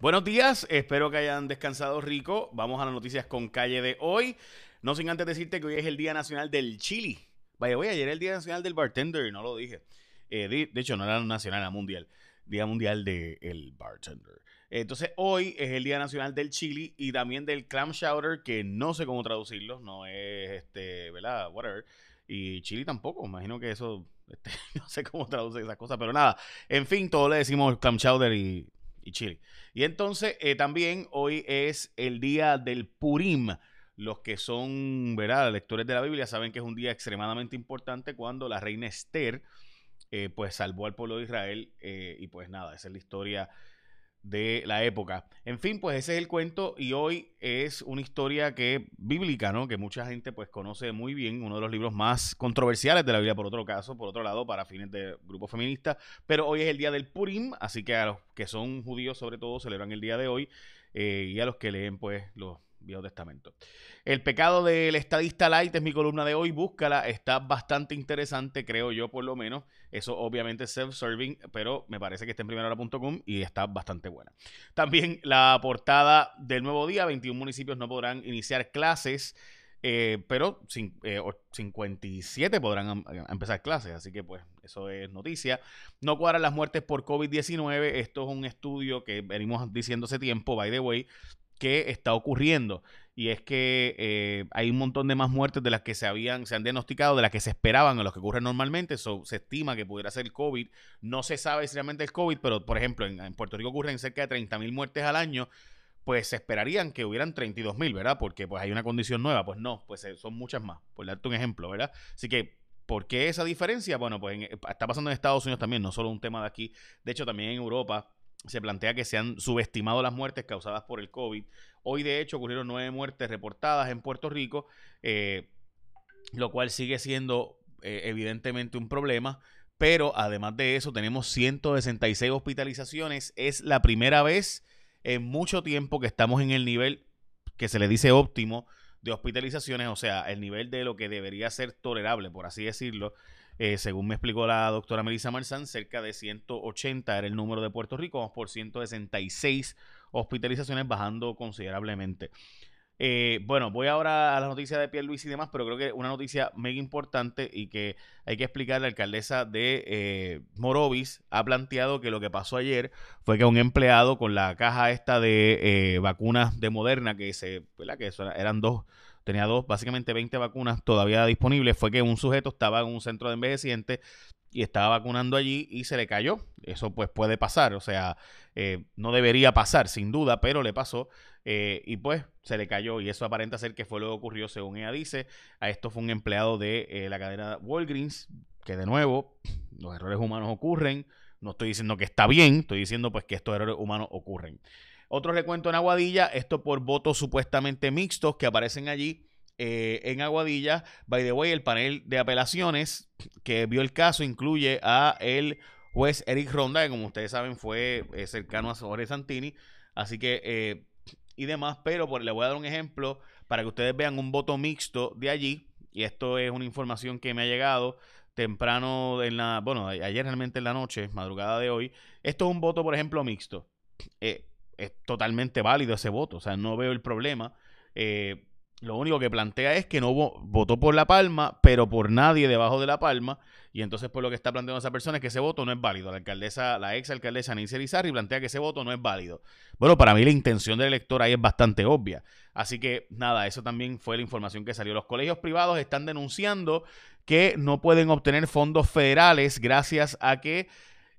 Buenos días, espero que hayan descansado rico. Vamos a las noticias con calle de hoy. No sin antes decirte que hoy es el Día Nacional del Chili. Vaya, voy ayer era el Día Nacional del Bartender, no lo dije. Eh, de, hecho, no era nacional, era mundial. Día Mundial del Bartender. Entonces, hoy es el Día Nacional del Chili y también del Clam Chowder, que no sé cómo traducirlo, no es, este, ¿verdad? Whatever. Y chili tampoco, imagino que eso, este, no sé cómo traducir esas cosas, pero nada. En fin, todos le decimos Clam Chowder y y Chile. Y entonces eh, también hoy es el día del Purim. Los que son, ¿verdad?, lectores de la Biblia saben que es un día extremadamente importante cuando la reina Esther, eh, pues salvó al pueblo de Israel. Eh, y pues nada, esa es la historia de la época. En fin, pues ese es el cuento y hoy es una historia que bíblica, ¿no? Que mucha gente pues conoce muy bien, uno de los libros más controversiales de la Biblia por otro caso, por otro lado, para fines de grupo feminista, pero hoy es el día del Purim, así que a los que son judíos sobre todo celebran el día de hoy eh, y a los que leen pues los Viejo Testamento. El pecado del estadista light es mi columna de hoy. Búscala, está bastante interesante, creo yo, por lo menos. Eso obviamente es self-serving, pero me parece que está en primerahora.com y está bastante buena. También la portada del nuevo día: 21 municipios no podrán iniciar clases. Eh, pero 57 eh, podrán em, empezar clases, así que pues eso es noticia. No cuadran las muertes por COVID-19, esto es un estudio que venimos diciendo hace tiempo, by the way, que está ocurriendo. Y es que eh, hay un montón de más muertes de las que se habían, se han diagnosticado, de las que se esperaban, a los que ocurren normalmente. se estima que pudiera ser el COVID. No se sabe si realmente el COVID, pero por ejemplo, en, Puerto Rico ocurren cerca de 30.000 mil muertes al año. Pues se esperarían que hubieran 32 mil, ¿verdad? Porque pues hay una condición nueva. Pues no, pues eh, son muchas más. Por darte un ejemplo, ¿verdad? Así que ¿Por qué esa diferencia? Bueno, pues está pasando en Estados Unidos también, no solo un tema de aquí. De hecho, también en Europa se plantea que se han subestimado las muertes causadas por el COVID. Hoy, de hecho, ocurrieron nueve muertes reportadas en Puerto Rico, eh, lo cual sigue siendo eh, evidentemente un problema. Pero además de eso, tenemos 166 hospitalizaciones. Es la primera vez en mucho tiempo que estamos en el nivel que se le dice óptimo de hospitalizaciones, o sea, el nivel de lo que debería ser tolerable, por así decirlo. Eh, según me explicó la doctora Melissa Marzán, cerca de 180 era el número de Puerto Rico, vamos por 166 hospitalizaciones, bajando considerablemente. Eh, bueno, voy ahora a la noticia de Pierre Luis y demás, pero creo que una noticia mega importante y que hay que explicar, la alcaldesa de eh, Morovis ha planteado que lo que pasó ayer fue que un empleado con la caja esta de vacunas de Moderna, que se, ¿verdad? que eran dos tenía dos, básicamente 20 vacunas todavía disponibles, fue que un sujeto estaba en un centro de envejecientes y estaba vacunando allí y se le cayó. Eso pues puede pasar, o sea, eh, no debería pasar sin duda, pero le pasó eh, y pues se le cayó y eso aparenta ser que fue lo que ocurrió según ella dice. A esto fue un empleado de eh, la cadena Walgreens, que de nuevo, los errores humanos ocurren. No estoy diciendo que está bien, estoy diciendo pues que estos errores humanos ocurren. Otro recuento en Aguadilla, esto por votos supuestamente mixtos que aparecen allí. Eh, en Aguadilla, by the way, el panel de apelaciones que vio el caso incluye a el juez Eric Ronda, que como ustedes saben fue eh, cercano a Jorge Santini, así que eh, y demás, pero le voy a dar un ejemplo para que ustedes vean un voto mixto de allí, y esto es una información que me ha llegado temprano en la, bueno, ayer realmente en la noche, madrugada de hoy, esto es un voto, por ejemplo, mixto. Es totalmente válido ese voto. O sea, no veo el problema. Eh, lo único que plantea es que no votó por La Palma, pero por nadie debajo de La Palma. Y entonces, por lo que está planteando esa persona es que ese voto no es válido. La alcaldesa, la ex alcaldesa Nancy Elizarri plantea que ese voto no es válido. Bueno, para mí la intención del elector ahí es bastante obvia. Así que, nada, eso también fue la información que salió. Los colegios privados están denunciando que no pueden obtener fondos federales gracias a que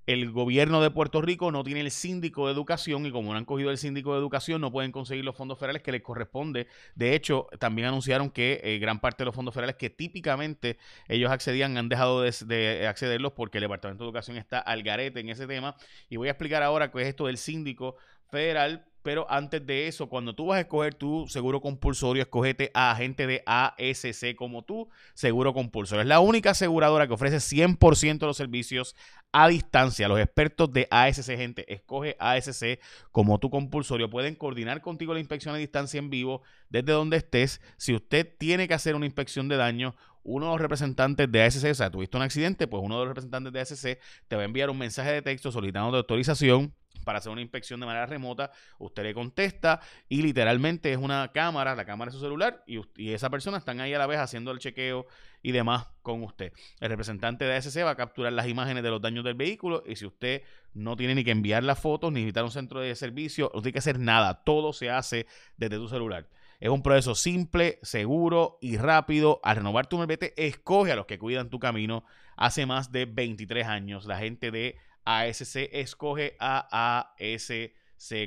el gobierno de Puerto Rico no tiene el síndico de educación y como no han cogido el síndico de educación no pueden conseguir los fondos federales que les corresponde. De hecho, también anunciaron que eh, gran parte de los fondos federales que típicamente ellos accedían han dejado de, de, accederlos porque el Departamento de Educación está al garete en ese tema. Y voy a explicar ahora qué es esto del síndico federal pero antes de eso, cuando tú vas a escoger tu seguro compulsorio, escogete a agente de ASC como tú, seguro compulsorio. Es la única aseguradora que ofrece 100% de los servicios a distancia. Los expertos de ASC, gente, escoge ASC como tu compulsorio. Pueden coordinar contigo la inspección a distancia en vivo desde donde estés. Si usted tiene que hacer una inspección de daño, uno de los representantes de ASC, o sea, tuviste un accidente, pues uno de los representantes de ASC te va a enviar un mensaje de texto solicitando autorización para hacer una inspección de manera remota, usted le contesta y literalmente es una cámara, la cámara de su celular y, y esa persona están ahí a la vez haciendo el chequeo y demás con usted. El representante de ASC va a capturar las imágenes de los daños del vehículo y si usted no tiene ni que enviar las fotos, ni visitar un centro de servicio, no tiene que hacer nada, todo se hace desde tu celular. Es un proceso simple, seguro y rápido. Al renovar tu malvete, escoge a los que cuidan tu camino. Hace más de 23 años, la gente de ASC escoge a ASC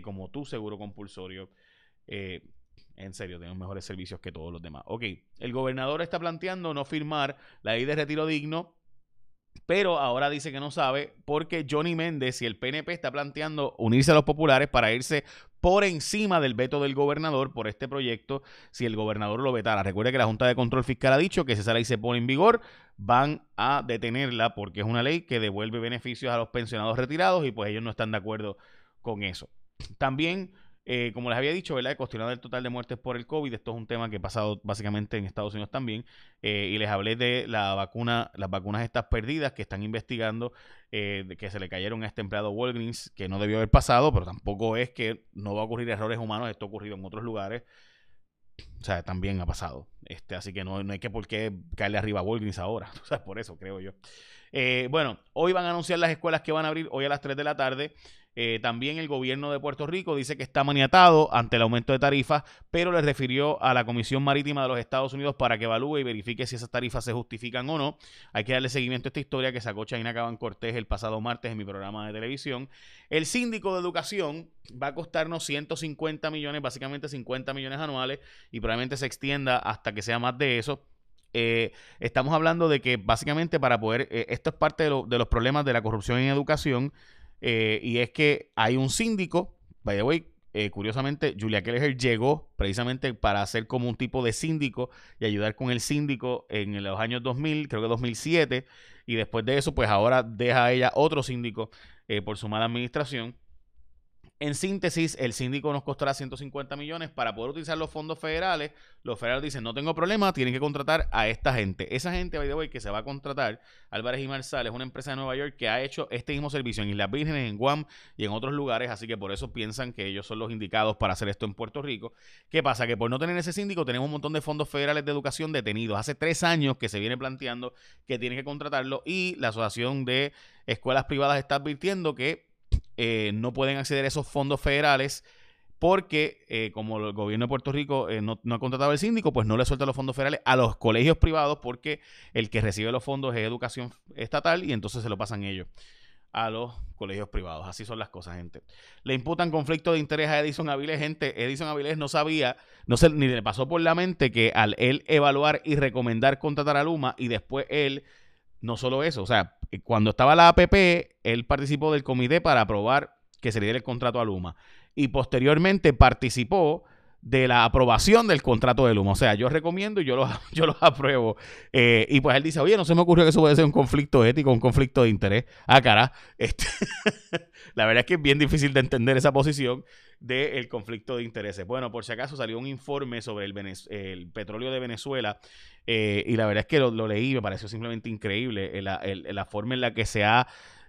como tu seguro compulsorio. Eh, en serio, tenemos mejores servicios que todos los demás. Ok, el gobernador está planteando no firmar la ley de retiro digno pero ahora dice que no sabe porque Johnny Méndez y el PNP está planteando unirse a los populares para irse por encima del veto del gobernador por este proyecto si el gobernador lo vetara. Recuerde que la Junta de Control Fiscal ha dicho que si esa ley se pone en vigor, van a detenerla porque es una ley que devuelve beneficios a los pensionados retirados y pues ellos no están de acuerdo con eso. También eh, como les había dicho, ¿verdad? Cuestionado el total de muertes por el COVID. Esto es un tema que ha pasado básicamente en Estados Unidos también. Eh, y les hablé de la vacuna, las vacunas estas perdidas que están investigando, eh, que se le cayeron a este empleado Walgreens, que no debió haber pasado, pero tampoco es que no va a ocurrir errores humanos. Esto ha ocurrido en otros lugares. O sea, también ha pasado. Este, así que no, no hay que por qué caerle arriba a Walgreens ahora. O sea, por eso creo yo. bueno, hoy van a anunciar las escuelas que van a abrir hoy a las 3 de la tarde. Eh, también el gobierno de Puerto Rico dice que está maniatado ante el aumento de tarifas, pero le refirió a la Comisión Marítima de los Estados Unidos para que evalúe y verifique si esas tarifas se justifican o no. Hay que darle seguimiento a esta historia que sacó Chaina Caban Cortés el pasado martes en mi programa de televisión. El síndico de educación va a costarnos 150 millones, básicamente 50 millones anuales, y probablemente se extienda hasta que sea más de eso. Eh, estamos hablando de que básicamente para poder, eh, esto es parte de, de los problemas de la corrupción en educación, eh, y es que hay un síndico, by the way, eh, curiosamente, Julia Keller llegó precisamente para ser como un tipo de síndico y ayudar con el síndico en los años 2000, creo que 2007, y después de eso, pues ahora deja a ella otro síndico eh, por su mala administración. En síntesis, el síndico nos costará 150 millones para poder utilizar los fondos federales. Los federales dicen, no tengo problema, tienen que contratar a esta gente. Esa gente, by the way, que se va a contratar, Álvarez y Marsal, es una empresa de Nueva York que ha hecho este mismo servicio en Islas Vírgenes, en Guam y en otros lugares, así que por eso piensan que ellos son los indicados para hacer esto en Puerto Rico. ¿Qué pasa? Que por no tener ese síndico tenemos un montón de fondos federales de educación detenidos. Hace tres años que se viene planteando que tienen que contratarlo y la Asociación de Escuelas Privadas está advirtiendo que eh, no pueden acceder a esos fondos federales porque eh, como el gobierno de Puerto Rico eh, no, ha contratado al síndico, pues no le suelta los fondos federales a los colegios privados porque el que recibe los fondos es educación estatal y entonces se lo pasan ellos a los colegios privados. Así son las cosas, gente. Le imputan conflicto de interés a Edison Avilés. Gente, Edison Avilés no sabía, no se, ni le pasó por la mente que al él evaluar y recomendar contratar a Luma y después él no solo eso, o sea, cuando estaba la APP, él participó del comité para aprobar que se le diera el contrato a Luma. Y posteriormente participó de la aprobación del contrato de Luma. O sea, yo recomiendo y yo los, yo los apruebo. Eh, y pues él dice, oye, no se me ocurrió que eso puede ser un conflicto ético, un conflicto de interés. Ah, cara. Este, la verdad es que es bien difícil de entender esa posición del conflicto de intereses. Bueno, por si acaso salió un informe sobre el, petróleo de Venezuela eh, y la verdad es que lo, leí y me pareció simplemente increíble la forma en la que se ha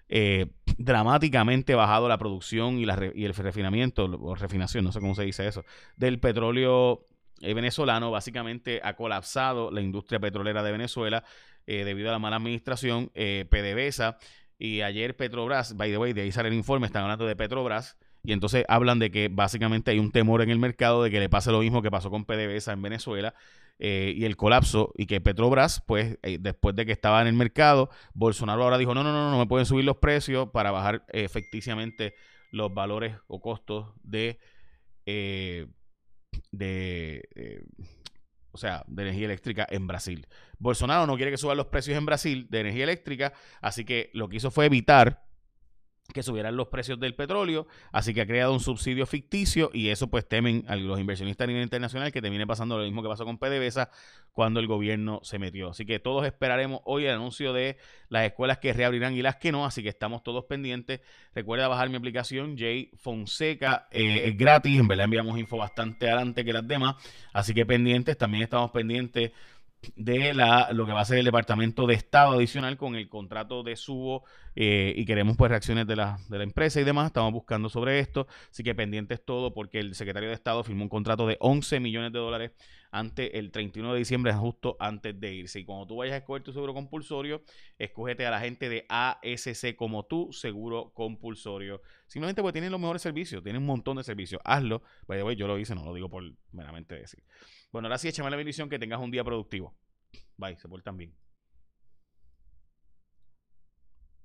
eh, dramáticamente bajado la producción y, la, y el refinamiento, o refinación, no sé cómo se dice eso, del petróleo eh, venezolano. Básicamente ha colapsado la industria petrolera de Venezuela debido a la mala administración. PDVSA y ayer Petrobras, by the way, de ahí sale el informe, están hablando de Petrobras y entonces hablan de que básicamente hay un temor en el mercado de que le pase lo mismo que pasó con PDVSA en Venezuela eh, y el colapso y que Petrobras, pues eh, después de que estaba en el mercado, Bolsonaro ahora dijo, no, no, no, no me pueden subir los precios para bajar efectivamente los valores o costos de... Eh, de o sea, de energía eléctrica en Brasil. Bolsonaro no quiere que suban los precios en Brasil de energía eléctrica, así que lo que hizo fue evitar que subieran los precios del petróleo, así que ha creado un subsidio ficticio y eso pues temen a los inversionistas a nivel internacional que te viene pasando lo mismo que pasó con PDVSA cuando el gobierno se metió. Así que todos esperaremos hoy el anuncio de las escuelas que reabrirán y las que no, así que estamos todos pendientes. Recuerda bajar mi aplicación J Fonseca, eh, es gratis, en verdad enviamos info bastante adelante que las demás, así que pendientes, también estamos pendientes de la, lo que va a ser el Departamento de Estado adicional con el contrato de subo eh, y queremos pues reacciones de la, de la empresa y demás. Estamos buscando sobre esto, así que pendientes todo porque el secretario de Estado firmó un contrato de 11 millones de dólares ante el 31 de diciembre, justo antes de irse. Y cuando tú vayas a escoger tu seguro compulsorio, escógete a la gente de ASC como tú, seguro compulsorio. Simplemente porque tienen los mejores servicios, tienen un montón de servicios. Hazlo. By the way, yo lo hice, no lo digo por meramente decir. Bueno, ahora sí, échame la bendición que tengas un día productivo. Bye, se portan bien.